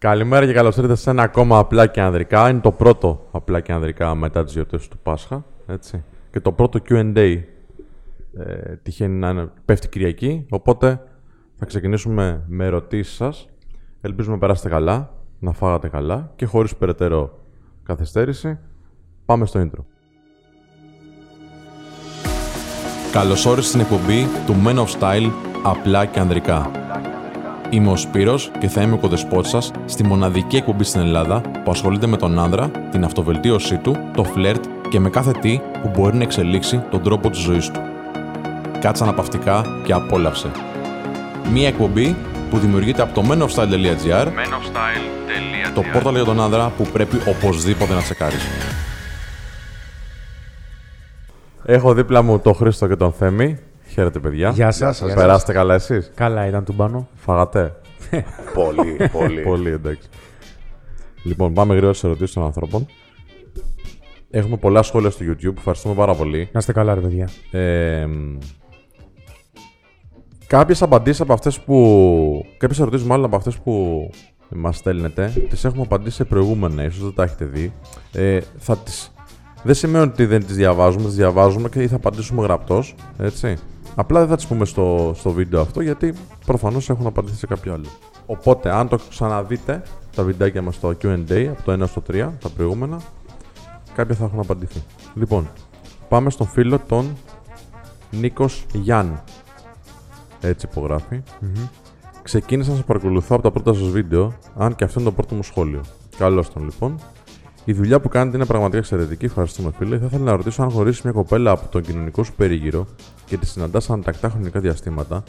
Καλημέρα και καλώς ήρθατε σε ένα ακόμα απλά και ανδρικά. Είναι το πρώτο απλά και ανδρικά μετά τις γιορτές του Πάσχα. Έτσι. Και το πρώτο QA. Ε, τυχαίνει να είναι, πέφτει Κυριακή. Οπότε θα ξεκινήσουμε με ερωτήσεις σας. Ελπίζουμε να περάσετε καλά, να φάγατε καλά και χωρίς περαιτέρω καθυστέρηση. Πάμε στο intro. Καλώς όρισες στην εκπομπή του Men of Style απλά και ανδρικά. Είμαι ο Σπύρος και θα είμαι ο κοδεσπότης σας στη μοναδική εκπομπή στην Ελλάδα που ασχολείται με τον άνδρα, την αυτοβελτίωσή του, το φλερτ και με κάθε τι που μπορεί να εξελίξει τον τρόπο της ζωής του. Κάτσε αναπαυτικά και απόλαυσε. Μία εκπομπή που δημιουργείται από το menofstyle.gr το πόρταλ για τον άνδρα που πρέπει οπωσδήποτε να τσεκάρεις. Έχω δίπλα μου τον Χρήστο και τον Θέμη. Χαίρετε, παιδιά. Γεια σας. σας. Περάστε καλά εσείς; Καλά ήταν του μπάνου. Φάγατε; πολύ, πολύ. Πολύ, εντάξει. Λοιπόν, πάμε γρήγορα στις ερωτήσεις των ανθρώπων. Έχουμε πολλά σχόλια στο YouTube. Ευχαριστούμε πάρα πολύ. Να είστε καλά, ρε παιδιά. Ε, Κάποιες απαντήσεις από αυτές που. Κάποιες ερωτήσεις, μάλλον από αυτές που μας στέλνετε, τις έχουμε απαντήσει σε προηγούμενα, ίσως δεν τα έχετε δει. Ε, θα τις... Δεν σημαίνει ότι δεν τις διαβάζουμε, τις διαβάζουμε και θα απαντήσουμε γραπτός. Έτσι. Απλά δεν θα τις πούμε στο, στο βίντεο αυτό γιατί προφανώς έχουν απαντήσει σε κάποιο άλλο. Οπότε, αν το ξαναδείτε τα βιντεάκια μας στο QA από το 1 στο 3, τα προηγούμενα, κάποια θα έχουν απαντηθεί. Λοιπόν, πάμε στον φίλο τον Νίκος Γιάννη. Έτσι υπογράφει. Ξεκίνησα να σας παρακολουθώ από τα πρώτα σας βίντεο, αν και αυτό είναι το πρώτο μου σχόλιο. Καλώς τον λοιπόν. Η δουλειά που κάνετε είναι πραγματικά εξαιρετική. Ευχαριστούμε, φίλε. Θα ήθελα να ρωτήσω αν γνωρίσει μια κοπέλα από τον κοινωνικό σου περίγυρο και τη συναντάς ανατακτά χρονικά διαστήματα,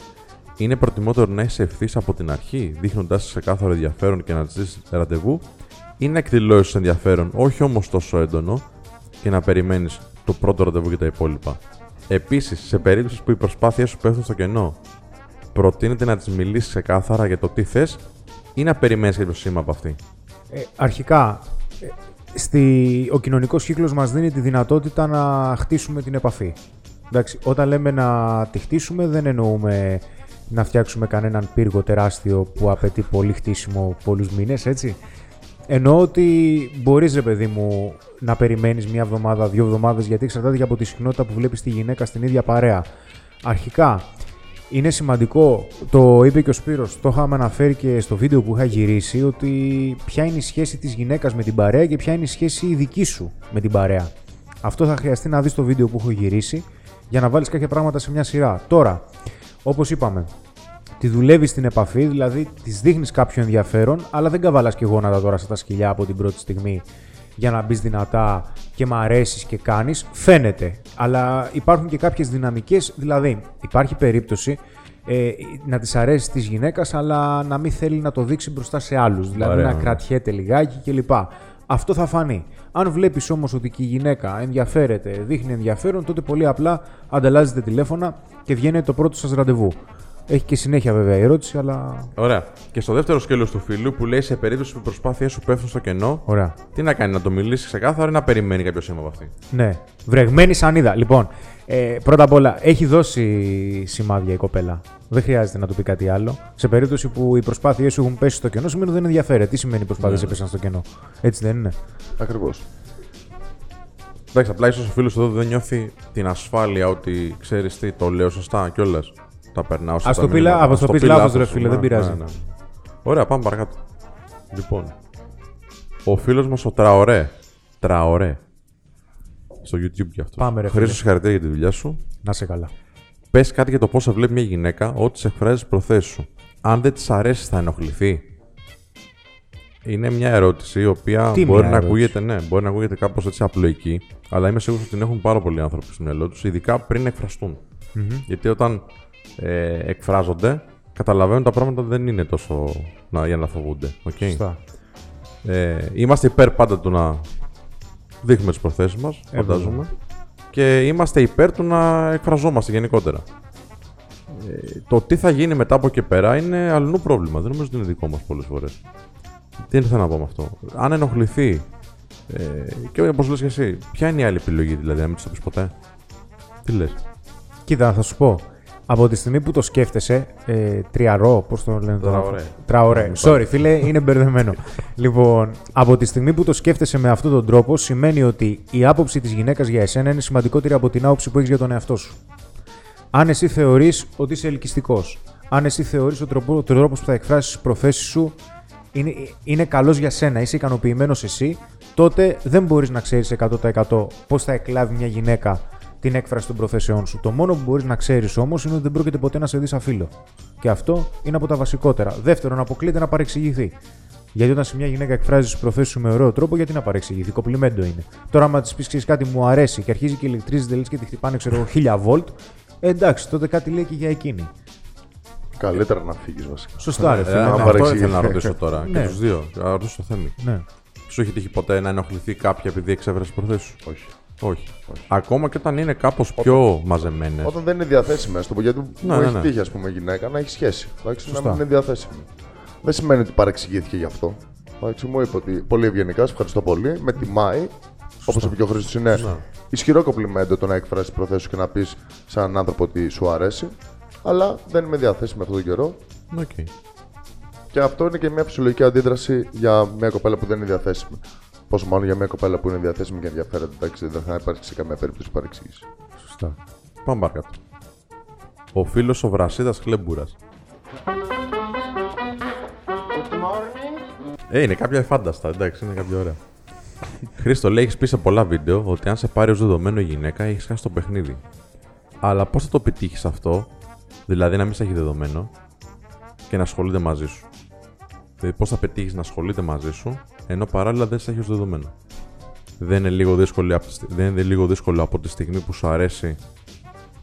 είναι προτιμότερο να είσαι ευθύς από την αρχή, δείχνοντά σε ξεκάθαρο ενδιαφέρον και να τη δει ραντεβού, ή να εκδηλώσεις ενδιαφέρον, όχι όμως τόσο έντονο, και να περιμένεις το πρώτο ραντεβού και τα υπόλοιπα. Επίσης, σε περίπτωση που οι προσπάθειές σου πέφτουν στο κενό, προτείνεται να τη μιλήσεις ξεκάθαρα για το τι θες ή να περιμένεις κάποιο σήμα από αυτή; Ε, αρχικά, ε, στη, ο κοινωνικός κύκλος μας δίνει τη δυνατότητα να χτίσουμε την επαφή. Εντάξει, όταν λέμε να τη χτίσουμε, δεν εννοούμε να φτιάξουμε κανέναν πύργο τεράστιο που απαιτεί πολύ χτίσιμο πολλούς μήνες, έτσι. Εννοώ ότι μπορείς, ρε παιδί μου, να περιμένεις μία εβδομάδα, δύο εβδομάδες, γιατί εξαρτάται και από τη συχνότητα που βλέπεις τη γυναίκα στην ίδια παρέα. Αρχικά, είναι σημαντικό, το είπε και ο Σπύρος, το είχαμε αναφέρει και στο βίντεο που είχα γυρίσει, ότι ποια είναι η σχέση της γυναίκας με την παρέα και ποια είναι η σχέση η δική σου με την παρέα. Αυτό θα χρειαστεί να δεις το βίντεο που έχω γυρίσει για να βάλεις κάποια πράγματα σε μια σειρά. Τώρα, όπως είπαμε, τη δουλεύεις στην επαφή, δηλαδή της δείχνεις κάποιο ενδιαφέρον, αλλά δεν καβαλάς και γόνατα τώρα στα σκυλιά από την πρώτη στιγμή για να μπεις δυνατά και μ' αρέσεις και κάνεις. Φαίνεται. Αλλά υπάρχουν και κάποιες δυναμικές. Δηλαδή, υπάρχει περίπτωση ε, να τη αρέσεις της γυναίκας, αλλά να μην θέλει να το δείξει μπροστά σε άλλους. Δηλαδή, Ωραία. να κρατιέται λιγάκι κλπ. Αυτό θα φανεί. Αν βλέπεις όμως ότι και η γυναίκα ενδιαφέρεται, δείχνει ενδιαφέρον, τότε πολύ απλά ανταλλάζετε τηλέφωνα και βγαίνει το πρώτο σας ραντεβού. Έχει και συνέχεια βέβαια η ερώτηση, αλλά. Ωραία. Και στο δεύτερο σκέλος του φίλου που λέει σε περίπτωση που οι προσπάθειές σου πέφτουν στο κενό, Ωραία. τι να κάνει, να το μιλήσει ξεκάθαρα ή να περιμένει κάποιος σήμα από αυτή; Ναι. Βρεγμένη σανίδα. Λοιπόν, ε, πρώτα απ' όλα, έχει δώσει σημάδια η κοπέλα. Δεν χρειάζεται να του πει κάτι άλλο. Σε περίπτωση που οι προσπάθειές σου έχουν πέσει στο κενό, σημαίνει ότι δεν ενδιαφέρει. Τι σημαίνει οι προσπάθειες Ναι. έπεσαν στο κενό; Έτσι δεν είναι; Ακριβώς. Εντάξει, απλά ίσως ο φίλος εδώ δεν νιώθει την ασφάλεια ότι ξέρεις τι, το λέω σωστά κιόλας. Τα περνάω σωστά. Ας το πει μηνύματα. λα- ας το Ας πεις πει λάθος, λάθος, ρε φίλε, ναι, δεν πειράζει. ναι, ναι. Ωραία, πάμε παρακάτω. Λοιπόν, ο φίλος μας ο Τραωρέ. Τραωρέ. Στο YouTube κι αυτό. Πάμε, ρε Χρήστος, φίλε. συγχαρητήρια για τη δουλειά σου. Να σε καλά. Πες κάτι για το πώς σε βλέπει μια γυναίκα ό,τι σε εκφράζει τι προθέσεις σου. Αν δεν της αρέσει, θα ενοχληθεί. Είναι μια ερώτηση η οποία Τι μπορεί μια να, ερώτηση; ακούγεται, ναι, μπορεί να ακούγεται κάπως έτσι απλοϊκή, αλλά είμαι σίγουρος ότι την έχουν πάρα πολλοί άνθρωποι στο μυαλό τους, ειδικά πριν εκφραστούν. Γιατί όταν ε, εκφράζονται, καταλαβαίνουν τα πράγματα δεν είναι τόσο να, για να φοβούνται. οκ; Σωστά. Ε, είμαστε υπέρ πάντα του να δείχνουμε τις προθέσεις μας, Ε, φαντάζομαι. Και είμαστε υπέρ του να εκφραζόμαστε γενικότερα. Ε, το τι θα γίνει μετά από εκεί πέρα είναι αλλού πρόβλημα. Δεν νομίζω ότι είναι δικό μας πολλές φορές. Τι ήθελα να πω με αυτό. Αν ενοχληθεί. Ε, και όπως λες και εσύ, ποια είναι η άλλη επιλογή δηλαδή, να μην τη το πει ποτέ; Τι λες; Κοίτα, θα σου πω. Από τη στιγμή που το σκέφτεσαι, ε, τριαρό, πώς το λένε τώρα. Τραωρέ. Τραωρέ. Sorry, φίλε, είναι μπερδεμένο. λοιπόν, από τη στιγμή που το σκέφτεσαι με αυτόν τον τρόπο, σημαίνει ότι η άποψη της γυναίκας για εσένα είναι σημαντικότερη από την άποψη που έχεις για τον εαυτό σου. Αν εσύ θεωρείς ότι είσαι ελκυστικός, αν εσύ θεωρείς ότι ο τρόπος τρόπος που θα εκφράσεις τις προθέσεις σου είναι, είναι καλός για σένα, είσαι ικανοποιημένος εσύ, τότε δεν μπορείς να ξέρεις 100% πώς θα εκλάβει μια γυναίκα την έκφραση των προθέσεών σου. Το μόνο που μπορείς να ξέρεις όμως είναι ότι δεν πρόκειται ποτέ να σε δεις αφίλο. Και αυτό είναι από τα βασικότερα. Δεύτερον, αποκλείται να παρεξηγηθεί. Γιατί όταν σε μια γυναίκα εκφράζει τις προθέσεις σου με ωραίο τρόπο, γιατί να παρεξηγηθεί; Κοπλιμέντο είναι. Τώρα, άμα της πεις ξέρεις κάτι μου αρέσει και αρχίζει και ηλεκτρίζεται λες και τη χτυπάνε, ξέρω εγώ, 1000 βολτ, ε, εντάξει, τότε κάτι λέει και για εκείνη. Καλύτερα να φύγεις βασικά. Σωστά, ρε Ε, φίλε. να αυτό παρεξηγηθεί. ήθελα να ρωτήσω τώρα. Ναι. και τους δύο. Να ρωτήσω το θέμα. Ναι. Σου έχει τύχει ποτέ να ενοχληθεί κάποια επειδή εξέφρασε προθέσεις σου; Όχι. Όχι. Ακόμα και όταν είναι κάπως πιο μαζεμένες. Όταν δεν είναι διαθέσιμες, το πω γιατί Ναι, μου ναι, έχει ναι. τύχει ας πούμε, γυναίκα να έχει σχέση. Εντάξει, να Σωστά. μην είναι διαθέσιμη. Δεν σημαίνει ότι παρεξηγήθηκε γι' αυτό. Εντάξει, μου είπε ότι πολύ ευγενικά, σε ευχαριστώ πολύ, με τιμάει. Όπως είπε και ο Χρήστος, είναι Ναι. ισχυρό κομπλιμέντο το να εκφράσει τις προθέσεις σου και να πεις σε έναν άνθρωπο ότι σου αρέσει. Αλλά δεν είμαι διαθέσιμη αυτόν τον καιρό. Οκ. Και αυτό είναι και μια φυσιολογική αντίδραση για μια κοπέλα που δεν είναι διαθέσιμη. Πόσο μάλλον για μια κοπέλα που είναι διαθέσιμη και ενδιαφέρεται. Εντάξει, δεν θα υπάρξει σε καμία περίπτωση παρεξήγηση. Σωστά. Πάμε παρακάτω. Ο φίλος ο Βρασίδας Χλέμπουρα. Ε, είναι κάποια εφάνταστα, εντάξει, είναι κάποια ωραία. Χρήστο, λέει: Έχεις πει σε πολλά βίντεο ότι αν σε πάρει ως δεδομένο η γυναίκα, έχεις χάσει το παιχνίδι. Αλλά πώς θα το πετύχεις αυτό, δηλαδή να μην σε έχει δεδομένο και να ασχολείται μαζί σου; Δηλαδή, πώς θα πετύχεις να ασχολείται μαζί σου, ενώ παράλληλα δεν σε έχεις ω δεδομένο. Δεν είναι, λίγο δύσκολο, από τη στι- δεν είναι λίγο δύσκολο από τη στιγμή που σου αρέσει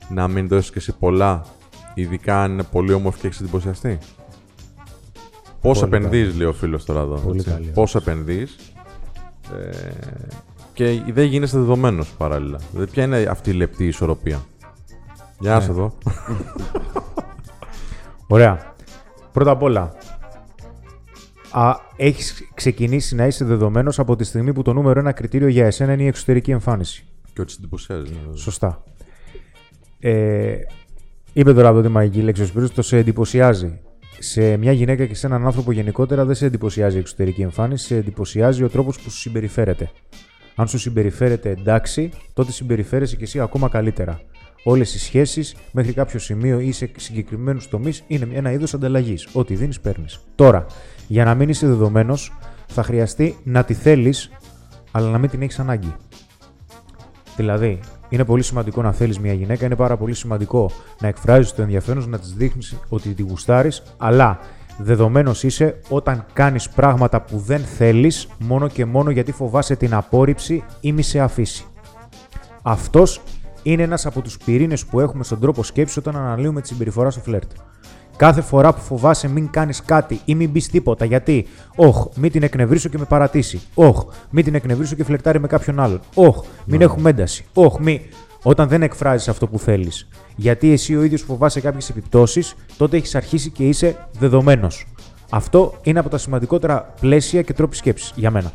να μην δώσει και εσύ πολλά, ειδικά αν είναι πολύ όμορφη και έχεις εντυπωσιαστεί. Πώς Πολύ επενδύεις, λέει ο φίλος τώρα εδώ. Πολύ έτσι. καλή Πώς επενδύεις. Ε, και δεν γίνεσαι δεδομένος παράλληλα. Δηλαδή, ποια είναι αυτή η λεπτή ισορροπία; Για να Ναι. σε δω. Ωραία. Πρώτα απ' όλα, α, έχεις ξεκινήσει να είσαι δεδομένος από τη στιγμή που το νούμερο ένα κριτήριο για εσένα είναι η εξωτερική εμφάνιση. και ότι σε εντυπωσιάζει. ναι. Σωστά. Ε, είπε τώρα από τη μαγική λέξη ο Σπύρος, το σε εντυπωσιάζει. Σε μια γυναίκα και σε έναν άνθρωπο γενικότερα δεν σε εντυπωσιάζει η εξωτερική εμφάνιση, σε εντυπωσιάζει ο τρόπος που σου συμπεριφέρεται. Αν σου συμπεριφέρεται εντάξει, τότε συμπεριφέρεσαι και εσύ ακόμα καλύτερα. Όλες οι σχέσεις μέχρι κάποιο σημείο ή σε συγκεκριμένους τομείς είναι ένα είδος ανταλλαγής. Ό,τι δίνεις, παίρνεις. Τώρα, για να μην είσαι δεδομένος, θα χρειαστεί να τη θέλεις, αλλά να μην την έχεις ανάγκη. Δηλαδή, είναι πολύ σημαντικό να θέλεις μια γυναίκα, είναι πάρα πολύ σημαντικό να εκφράζεις το ενδιαφέρον, να της δείχνεις ότι τη γουστάρεις, αλλά δεδομένος είσαι όταν κάνεις πράγματα που δεν θέλεις μόνο και μόνο γιατί φοβάσαι την απόρριψη ή μη σε αφήσει. Αυτός είναι ένας από τους πυρήνες που έχουμε στον τρόπο σκέψης όταν αναλύουμε τη συμπεριφορά στο φλερτ. Κάθε φορά που φοβάσαι μην κάνεις κάτι ή μην μπει τίποτα, γιατί, Όχ, μην την εκνευρίσω και με παρατήσει. Όχ, μην την εκνευρίσω και φλερτάρει με κάποιον άλλον. Όχ, μην έχουμε ένταση. Όχ, μη. Όταν δεν εκφράζεις αυτό που θέλεις. Γιατί εσύ ο ίδιος φοβάσαι κάποιες επιπτώσεις, τότε έχεις αρχίσει και είσαι δεδομένος. Αυτό είναι από τα σημαντικότερα πλαίσια και τρόποι σκέψης για μένα.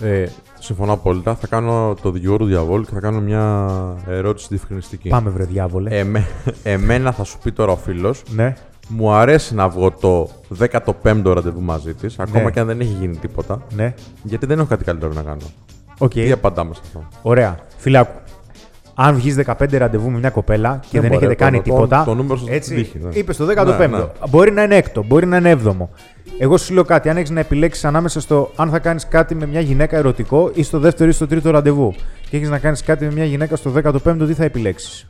Ε, συμφωνώ απόλυτα. Θα κάνω το δικηγόρο του διαβόλου και θα κάνω μια ερώτηση διευκρινιστική. Πάμε, βρε διάβολε. Εμέ- εμένα θα σου πει τώρα ο φίλος, ναι. μου αρέσει να βγω το 15ο ραντεβού μαζί της, ακόμα Ναι. και αν δεν έχει γίνει τίποτα. Ναι. Γιατί δεν έχω κάτι καλύτερο να κάνω. Οκ. Τι απαντάμε σε αυτό; Ωραία. Φιλάκου. Αν βγεις 15 ραντεβού με μια κοπέλα και Δεν δεν μπορεί, έχετε το- κάνει το- τίποτα. το νούμερο σου έτσι, τύχει, ναι. Είπες στο 15ο. Ναι, ναι. Μπορεί να είναι έκτο, μπορεί να είναι έβδομο. Εγώ σου λέω κάτι. Αν έχεις να επιλέξεις ανάμεσα στο αν θα κάνεις κάτι με μια γυναίκα ερωτικό ή στο δεύτερο ή στο τρίτο ραντεβού και έχεις να κάνεις κάτι με μια γυναίκα στο 15ο, τι θα επιλέξεις;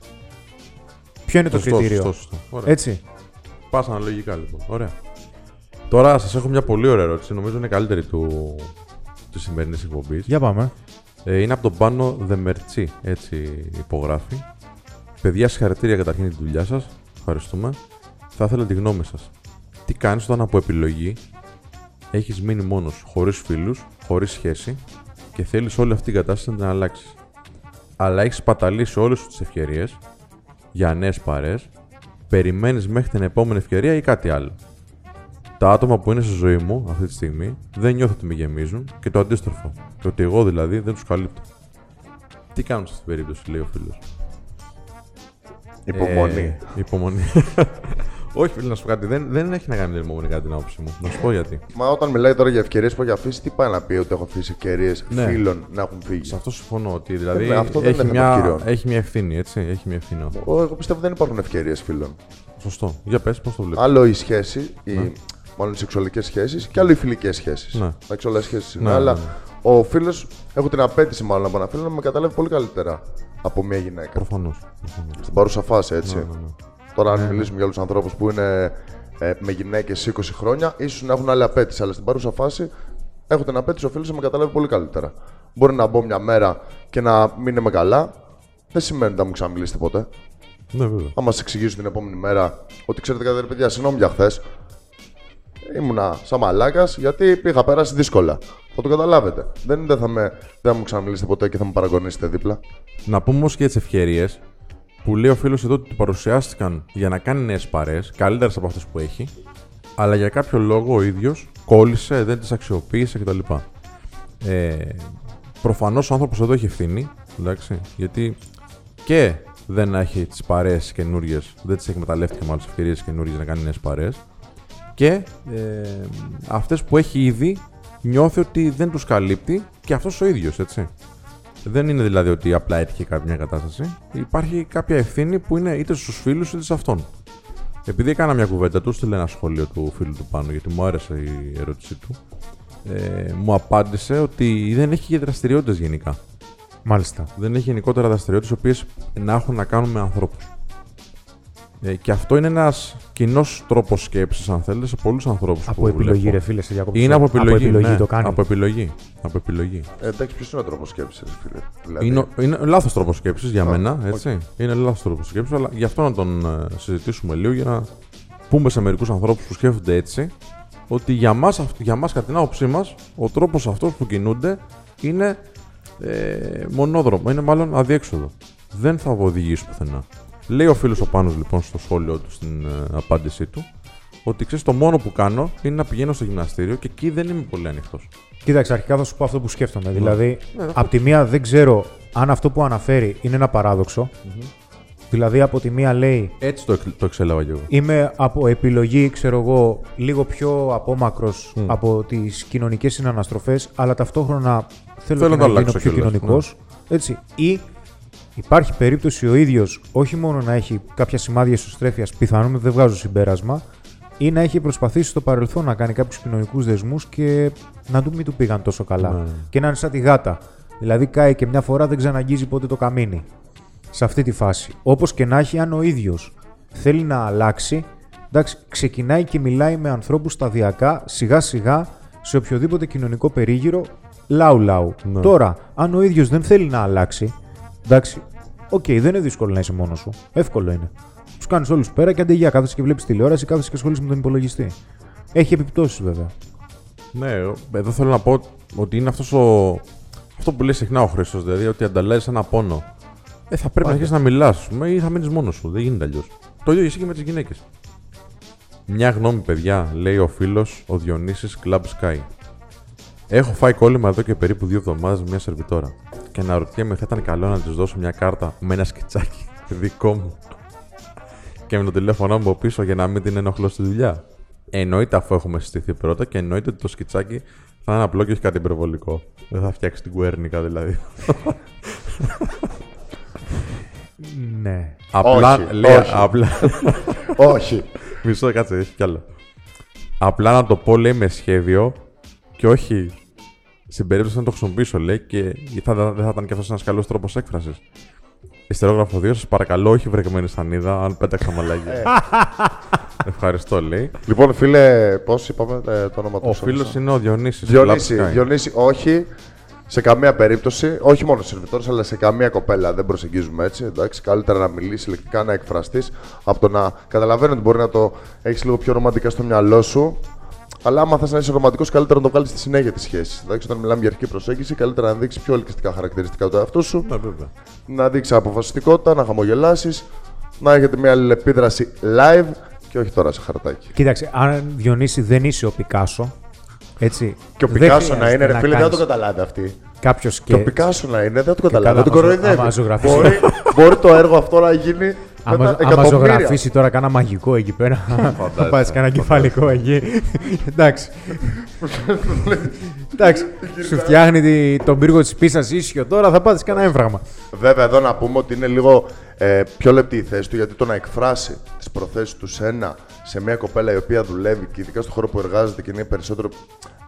Ποιο είναι το Σωστό, κριτήριο; σωστό, σωστό. Ωραία. Έτσι. Πας αναλογικά λοιπόν. Ωραία. Τώρα σας έχω μια πολύ ωραία ερώτηση. Νομίζω είναι η καλύτερη του της σημερινής εκπομπής. Για πάμε. Ε, είναι από τον πάνω Δεμερτσί. Έτσι υπογράφει. Παιδιά, συγχαρητήρια καταρχήν για τη δουλειά σας. Ευχαριστούμε. Θα ήθελα τη γνώμη σας. Τι κάνεις όταν από επιλογή έχεις μείνει μόνος, χωρίς φίλους, χωρίς σχέση και θέλεις όλη αυτή την κατάσταση να την αλλάξεις. Αλλά έχεις παταλήσει όλες σου τις ευκαιρίες για νέες παρέ, περιμένεις μέχρι την επόμενη ευκαιρία ή κάτι άλλο. Τα άτομα που είναι στη ζωή μου αυτή τη στιγμή δεν νιώθω ότι με γεμίζουν και το αντίστροφο. Και ότι εγώ δηλαδή δεν τους καλύπτω. Τι κάνω σε αυτή την περίπτωση, λέει ο φίλος. Υπομονή. Ε, υπομονή. Όχι, φίλε, να σου πω κάτι. Δεν, δεν έχει να κάνει με την υπομονή κατά την άποψή μου. Να σου πω γιατί. Μα όταν μιλάει τώρα για ευκαιρίες που έχει αφήσει, τι πάει να πει ότι έχω αφήσει ευκαιρίες Ναι. φίλων να έχουν φύγει; Σε αυτό συμφωνώ ότι δηλαδή Ε, αυτό δεν έχει, είναι θέμα μια, ευκαιριών. έχει μια ευθύνη, έτσι. Έχει μια ευθύνη. Εγώ εγώ πιστεύω δεν υπάρχουν ευκαιρίες φίλων. Σωστό. Για πες, πώς το βλέπεις. Άλλο η σχέση, οι, μάλλον οι σεξουαλικές σχέσεις και άλλο οι φιλικές σχέσεις. Ναι. Εντάξει, όλα σχέσεις είναι. Ναι, αλλά ναι, ο φίλος, έχω την απέτηση μάλλον από ένα φίλο να με καταλάβει πολύ καλύτερα από μια γυναίκα. Προφανώς. Στην παρούσα φάση, έτσι. Ναι, ναι, ναι. Τώρα, αν μιλήσουμε για άλλου ανθρώπους που είναι ε, με γυναίκες 20 χρόνια, ίσως να έχουν άλλη απέτηση. Αλλά στην παρούσα φάση έχω την απέτηση ο φίλος να με καταλάβει πολύ καλύτερα. Μπορεί να μπω μια μέρα και να μην είμαι καλά. Δεν σημαίνει ότι θα μου ξαναμιλήσετε ποτέ. Ναι, βέβαια. Θα μα εξηγήσουν την επόμενη μέρα ότι ξέρετε κάτι, ρε παιδιά, συγγνώμη για χθες. Ήμουνα σαν μαλάκας γιατί είχα περάσει δύσκολα. Θα το καταλάβετε. Δεν, δεν, θα, με, δεν θα μου ξαναμιλήσετε ποτέ και θα με παραγωνίσετε δίπλα. Να πούμε όμως και για τις ευκαιρίες που λέει ο φίλος εδώ ότι του παρουσιάστηκαν για να κάνει νέες παρέ, καλύτερες από αυτές που έχει, αλλά για κάποιο λόγο ο ίδιος κόλλησε, δεν τις αξιοποίησε κτλ. Ε, Προφανώς ο άνθρωπος εδώ έχει ευθύνη, εντάξει, γιατί και δεν έχει τις παρέες καινούριε, δεν τις έχει εκμεταλλεύτηκε με άλλε ευκαιρίες καινούριε να κάνει νέες παρέες. Και ε, αυτές που έχει ήδη νιώθει ότι δεν τους καλύπτει και αυτός ο ίδιος, έτσι. Δεν είναι δηλαδή ότι απλά έτυχε κάποια κατάσταση. Υπάρχει κάποια ευθύνη που είναι είτε στους φίλους είτε σε αυτόν. Επειδή έκανα μια κουβέντα, του στείλε ένα σχόλιο του φίλου του πάνω, γιατί μου άρεσε η ερώτησή του. Ε, μου απάντησε ότι δεν έχει και δραστηριότητες γενικά. Μάλιστα. Δεν έχει γενικότερα δραστηριότητες οι οποίες να έχουν να κάνουν με ανθρώπους. Ε, και αυτό είναι ένας κοινός τρόπος σκέψης, αν θέλετε, σε πολλούς ανθρώπους. Από επιλογή, ρε φίλε, σε διακόπτω. Είναι από επιλογή. ναι, το κάνει. Από επιλογή. Από επιλογή. Ε, εντάξει, ποιος είναι ο τρόπος σκέψης, φίλε. Δηλαδή, Είναι, είναι λάθος τρόπος σκέψης για Α, μένα, έτσι. Είναι λάθος τρόπος σκέψης, αλλά γι' αυτό να τον ε, συζητήσουμε λίγο για να πούμε σε μερικούς ανθρώπους που σκέφτονται έτσι ότι για μας, για μας κατά την άποψή μας, ο τρόπος αυτός που κινούνται είναι ε, μονόδρομο, είναι μάλλον αδιέξοδο. Δεν θα οδηγήσει πουθενά. Λέει ο φίλος ο Πάνος λοιπόν στο σχόλιο του, στην ε, απάντησή του, ότι ξέρεις, το μόνο που κάνω είναι να πηγαίνω στο γυμναστήριο και εκεί δεν είμαι πολύ ανοιχτός. Κοίταξε, αρχικά θα σου πω αυτό που σκέφτομαι. Δηλαδή, Ναι, απ' τη μία δεν ξέρω αν αυτό που αναφέρει είναι ένα παράδοξο. Δηλαδή, από τη μία λέει Έτσι το, εξ- το εξέλαβα κι εγώ. Είμαι από επιλογή, ξέρω εγώ, λίγο πιο απόμακρος από τις κοινωνικές συναναστροφές, αλλά ταυτόχρονα θέλω, Θέλω και να να, το γίνω αλλάξω πιο κιόλας, κοινωνικός. Έτσι. Ή υπάρχει περίπτωση ο ίδιος όχι μόνο να έχει κάποια σημάδια ισοστρέφειας, πιθανόν δεν βγάζω συμπέρασμα, ή να έχει προσπαθήσει στο παρελθόν να κάνει κάποιους κοινωνικούς δεσμούς και να του μην του πήγαν τόσο καλά. Ναι. Και να είναι σαν τη γάτα. Δηλαδή κάει και μια φορά δεν ξαναγγίζει ποτέ το καμίνι σε αυτή τη φάση. Όπως και να έχει, αν ο ίδιος θέλει να αλλάξει, εντάξει, ξεκινάει και μιλάει με ανθρώπους σταδιακά, σιγά σιγά, σε οποιοδήποτε κοινωνικό περίγυρο, λάου-λάου. Ναι. Τώρα, αν ο ίδιος δεν θέλει να αλλάξει, εντάξει, οκ, δεν είναι δύσκολο να είσαι μόνος σου. Εύκολο είναι. Τους κάνεις όλους πέρα και άντε γεια, κάθεσαι και βλέπεις τηλεόραση, κάθεσαι και ασχολείσαι με τον υπολογιστή. Έχει επιπτώσεις βέβαια. Ναι, εδώ θέλω να πω ότι είναι αυτός ο... αυτό που λέει συχνά ο Χρήστος, δηλαδή ότι ανταλλάσσει ένα πόνο. Ε, θα πρέπει να αρχίσεις να μιλάς, ή θα μείνεις μόνος σου. Δεν γίνεται αλλιώς. Το ίδιο ισχύει και με τις γυναίκες. Μια γνώμη, παιδιά, λέει ο φίλος ο Διονύσης Club Sky. Έχω φάει κόλλημα εδώ και περίπου δύο εβδομάδες με μια σερβιτόρα. Και αναρωτιέμαι, θα ήταν καλό να της δώσω μια κάρτα με ένα σκιτσάκι δικό μου. και με το τηλέφωνο μου από πίσω για να μην την ενοχλώ στη δουλειά. Εννοείται αφού έχουμε συστηθεί πρώτα και εννοείται ότι το σκιτσάκι θα είναι απλό και όχι κάτι υπερβολικό. Δεν θα φτιάξει την κουέρνικα δηλαδή. Ναι. απλά Όχι, λέει. όχι. Απλά, Όχι. μισό, κάτσε, έχει κι άλλο. Απλά να το πω λέει με σχέδιο και όχι στην περίπτωση να το χρησιμοποιήσω λέει και θα, δεν θα ήταν και αυτός ένας καλός τρόπος έκφρασης. Ιστερόγραφο 2, σας παρακαλώ, όχι βρεγμένη σανίδα, αν πέταξα μαλάκια. Ευχαριστώ, λέει. Λοιπόν, φίλε, πώς είπαμε ε, το όνομα του. Ο σώμα φίλος σας; είναι ο Διονύσης. Διονύσης, Διονύση, όχι. Σε καμία περίπτωση, όχι μόνο σερβιτόρος, αλλά σε καμία κοπέλα δεν προσεγγίζουμε έτσι. Εντάξει, καλύτερα να μιλήσεις λεκτικά, να εκφραστείς, από το να καταλαβαίνω ότι μπορεί να το έχεις λίγο πιο ρομαντικά στο μυαλό σου. Αλλά άμα θες να είσαι ρομαντικός, καλύτερα να το βγάλεις στη συνέχεια τη σχέση. Εντάξει, όταν μιλάμε για αρχική προσέγγιση, καλύτερα να δείξεις πιο ελκυστικά χαρακτηριστικά του εαυτού σου, Ναι, βέβαια. να δείξεις αποφασιστικότητα, να χαμογελάσεις, να έχετε μια αλληλεπίδραση live και όχι τώρα σε χαρτάκι. Κοίταξε, αν Διονύση δεν είσαι ο Πικάσο, έτσι. Και ο δεν Πικάσο να χρειάζεται είναι, ρε φίλε, δεν θα κάνεις το καταλάβει αυτή. κάποιος Και ο και... Πικάσο να είναι, δεν το καταλάβει. καλά, Δεν το άμα ζω- κοροϊδεύει. άμα ζωγραφίσει- Μπορεί, μπορεί το έργο αυτό να γίνει Άμα, άμα εκατομμύρια. ζωγραφίσει τώρα κάνα μαγικό εκεί πέρα, θα Φαντάζεσαι, πάρεις κάνα κεφαλικό εκεί. Εντάξει. Εντάξει. Σου φτιάχνει τη- τον πύργο της πίσας ίσιο τώρα, θα πάρεις κάνα έμφραγμα. Βέβαια, εδώ να πούμε ότι είναι λίγο ε, πιο λεπτή η θέση του γιατί το να εκφράσει τις προθέσεις του σε, ένα, σε μια κοπέλα η οποία δουλεύει και ειδικά στον χώρο που εργάζεται και είναι περισσότερο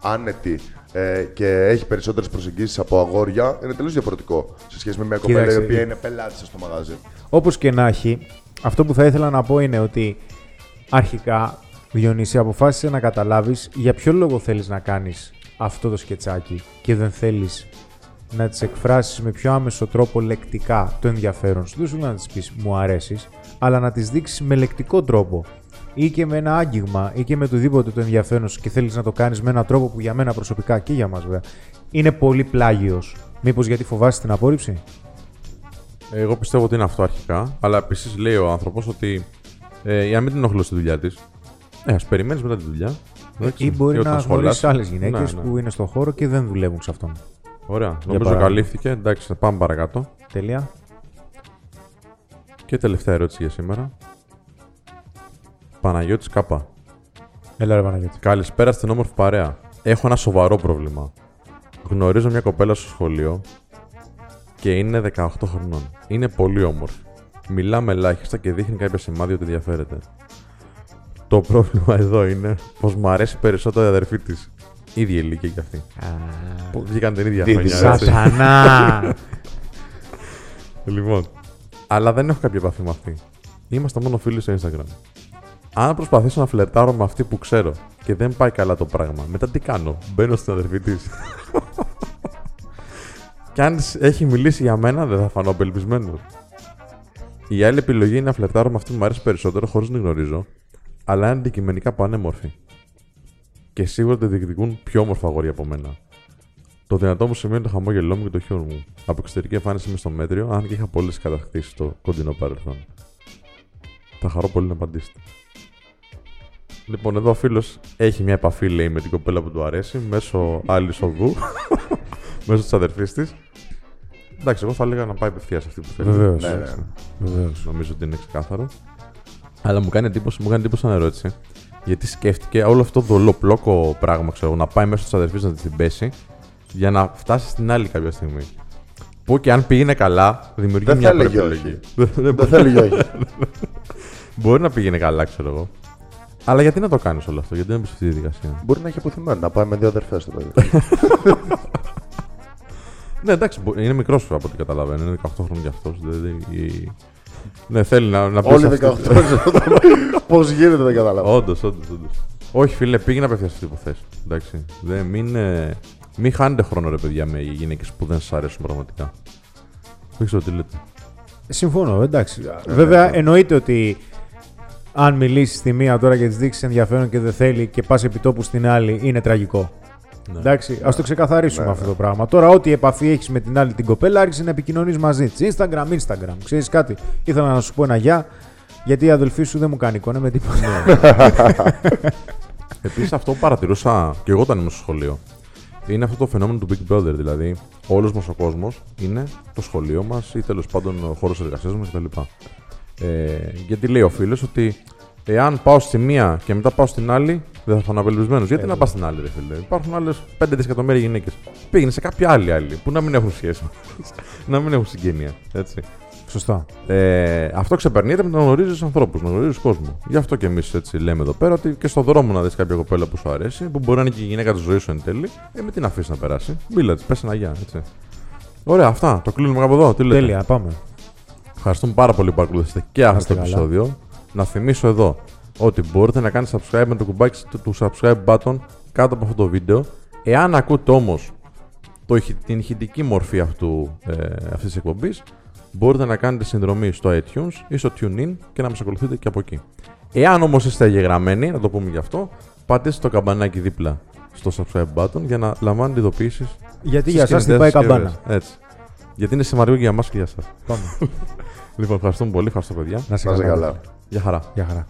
άνετη ε, και έχει περισσότερες προσεγγίσεις από αγόρια είναι τελείως διαφορετικό σε σχέση με μια κοπέλα Κοίταξε, η οποία ε, είναι πελάτη στο μαγαζί. Όπως και να έχει, αυτό που θα ήθελα να πω είναι ότι αρχικά, Διονύση, αποφάσισε να καταλάβεις για ποιο λόγο θέλεις να κάνεις αυτό το σκετσάκι και δεν θέλεις να τις εκφράσεις με πιο άμεσο τρόπο λεκτικά το ενδιαφέρον σου. Δεν σου λέω να τις πεις μου αρέσεις, αλλά να τις δείξεις με λεκτικό τρόπο ή και με ένα άγγιγμα ή και με οτιδήποτε το ενδιαφέρον σου και θέλεις να το κάνεις με έναν τρόπο που για μένα προσωπικά και για μας βέβαια είναι πολύ πλάγιος. Μήπως γιατί φοβάσαι την απόρριψη; Εγώ πιστεύω ότι είναι αυτό αρχικά. Αλλά επίσης λέει ο άνθρωπος ότι ε, για να μην την ενοχλώ στη δουλειά της, ε, ας περιμένεις μετά τη δουλειά. εντάξει, Ή μπορεί και όταν να σχολάς. γνωρίσει άλλες γυναίκες Ναι, ναι. που είναι στον χώρο και δεν δουλεύουν σε αυτόν. Ωραία. Νομίζω παράδειγμα. καλύφθηκε. Εντάξει, θα πάμε παρακάτω. Τέλεια. Και τελευταία ερώτηση για σήμερα. Παναγιώτης Κάπα. Έλα ρε Παναγιώτη. Καλησπέρα στην όμορφη παρέα. Έχω ένα σοβαρό πρόβλημα. Γνωρίζω μια κοπέλα στο σχολείο και είναι 18 χρονών. Είναι πολύ όμορφη. Μιλάμε ελάχιστα και δείχνει κάποια σημάδια ότι ενδιαφέρεται. Το πρόβλημα εδώ είναι πως μου αρέσει περισσότερο η αδερφή της. ίδια ηλικία κι αυτή. Που Βγήκαν την ίδια Δίδυμα. χρονιά. έτσι. Σατανά! Λοιπόν. Αλλά δεν έχω κάποια επαφή με αυτή. Είμαστε μόνο φίλοι στο Instagram. Αν προσπαθήσω να φλερτάρω με αυτή που ξέρω και δεν πάει καλά το πράγμα, μετά τι κάνω; Μπαίνω στην αδερφή της. και αν της έχει μιλήσει για μένα, δεν θα φανώ απελπισμένος. Η άλλη επιλογή είναι να φλερτάρω με αυτή που μου αρέσει περισσότερο χωρίς να την γνωρίζω, αλλά είναι αντικειμενικά πανέμορφη. Και σίγουρα τη διεκδικούν πιο όμορφα αγόρια από μένα. Το δυνατό μου σημείο είναι το χαμόγελό μου και το χιούμορ μου. Από εξωτερική εμφάνιση είμαι στο μέτριο, αν και είχα πολλές κατακτήσεις στο κοντινό παρελθόν. Θα χαρώ πολύ να απαντήσετε. Λοιπόν, εδώ ο φίλος έχει μια επαφή, λέει, με την κοπέλα που του αρέσει μέσω άλλης οδού. μέσω της αδερφής της. Εντάξει, εγώ θα έλεγα να πάει απευθείας αυτή που θέλει. Βεβαίως. Ναι, ναι. Εντάξει. Βεβαίως. Νομίζω ότι είναι ξεκάθαρο. Αλλά μου κάνει εντύπωση, μου κάνει εντύπωση σαν ερώτηση. Γιατί σκέφτηκε όλο αυτό το δολοπλόκο πράγμα, ξέρω, εγώ, να πάει μέσω της αδερφής να την πέσει για να φτάσει στην άλλη κάποια στιγμή. Που και αν πήγαινε καλά, δημιουργεί Δεν μια θα έλεγε προεπιλογή. Δεν θέλει όχι. Μπορεί να πήγαινε καλά, ξέρω εγώ. Αλλά γιατί να το κάνεις όλο αυτό, γιατί δεν μπεις σε αυτή τη διαδικασία; Μπορεί να έχει αποθυμένο να πάει με δύο αδερφές το παιδί. Ναι, εντάξει, μπο- είναι μικρός από ό,τι καταλαβαίνω. Είναι 18 χρόνια κι αυτός. Ναι, θέλει να, να πει. Όλοι 18. Πώς γίνεται δεν καταλαβαίνω. Όντως, όντως, όντως. Όχι, φίλε, πήγαινε απευθεία αυτή που θε. Εντάξει. Δεν, μην, ε, μην χάνετε χρόνο, ρε παιδιά, με γυναίκες που δεν σα αρέσουν πραγματικά. Δεν ξέρω τι λέτε. Συμφωνώ, εντάξει. Βέβαια, εννοείται ότι αν μιλήσεις στη μία τώρα και της δείξεις ενδιαφέρον και δεν θέλει και πας επιτόπου στην άλλη, είναι τραγικό. Ναι. Εντάξει, ας το ξεκαθαρίσουμε Ναι, αυτό το πράγμα. Τώρα, ό,τι επαφή έχεις με την άλλη την κοπέλα, άρχισε να επικοινωνείς μαζί της. Instagram, Instagram. Ξέρεις κάτι, ήθελα να σου πω ένα γεια, γιατί η αδελφή σου δεν μου κάνει εικόνα με τίποτα. Επίσης, αυτό που παρατηρούσα και εγώ όταν ήμουν στο σχολείο είναι αυτό το φαινόμενο του Big Brother. Δηλαδή, όλος μας ο κόσμος είναι το σχολείο μας ή τέλος πάντων ο χώρος εργασίας μας κτλ. Ε, γιατί λέει ο φίλος ότι εάν πάω στη μία και μετά πάω στην άλλη, δεν θα φανώ απελπισμένος. Γιατί να πας στην άλλη, ρε φίλε; Υπάρχουν άλλες 5 δισεκατομμύρια γυναίκες. Πήγαινε σε κάποια άλλη άλλη που να μην έχουν σχέση να μην έχουν συγγένεια. Έτσι. Σωστά. Ε, αυτό ξεπερνιέται με το να γνωρίζεις ανθρώπους, να γνωρίζεις κόσμο. Γι' αυτό και εμείς έτσι λέμε εδώ πέρα ότι και στον δρόμο να δεις κάποια κοπέλα που σου αρέσει, που μπορεί να είναι και η γυναίκα της ζωής σου εν τέλει, ε, μην την αφήσεις να περάσει. Μίλα της, πες ένα γεια, έτσι. Ωραία, αυτά. Το κλείνουμε κάπου εδώ. Τι λέτε; Τέλεια, πάμε. Ευχαριστούμε πάρα πολύ που παρακολουθήσατε και αυτό είστε το καλά. επεισόδιο. Να θυμίσω εδώ ότι μπορείτε να κάνετε subscribe με το κουμπάκι του- του subscribe button κάτω από αυτό το βίντεο. Εάν ακούτε όμως την ηχητική μορφή αυτού, ε, αυτής της εκπομπής, μπορείτε να κάνετε συνδρομή στο iTunes ή στο TuneIn και να μας ακολουθείτε και από εκεί. Εάν όμως είστε εγγεγραμμένοι, να το πούμε γι' αυτό, πατήστε το καμπανάκι δίπλα στο subscribe button για να λαμβάνετε ειδοποιήσεις Γιατί στις για εσά κινητές την πάει συσκευές. καμπάνα. Έτσι. Γιατί είναι σημαντικό και για μας και για σας. Πάμε. Λοιπόν, ευχαριστούμε πολύ, ευχαριστώ παιδιά. Να σε Να είσαι καλά. καλά. Γεια χαρά. Γεια χαρά.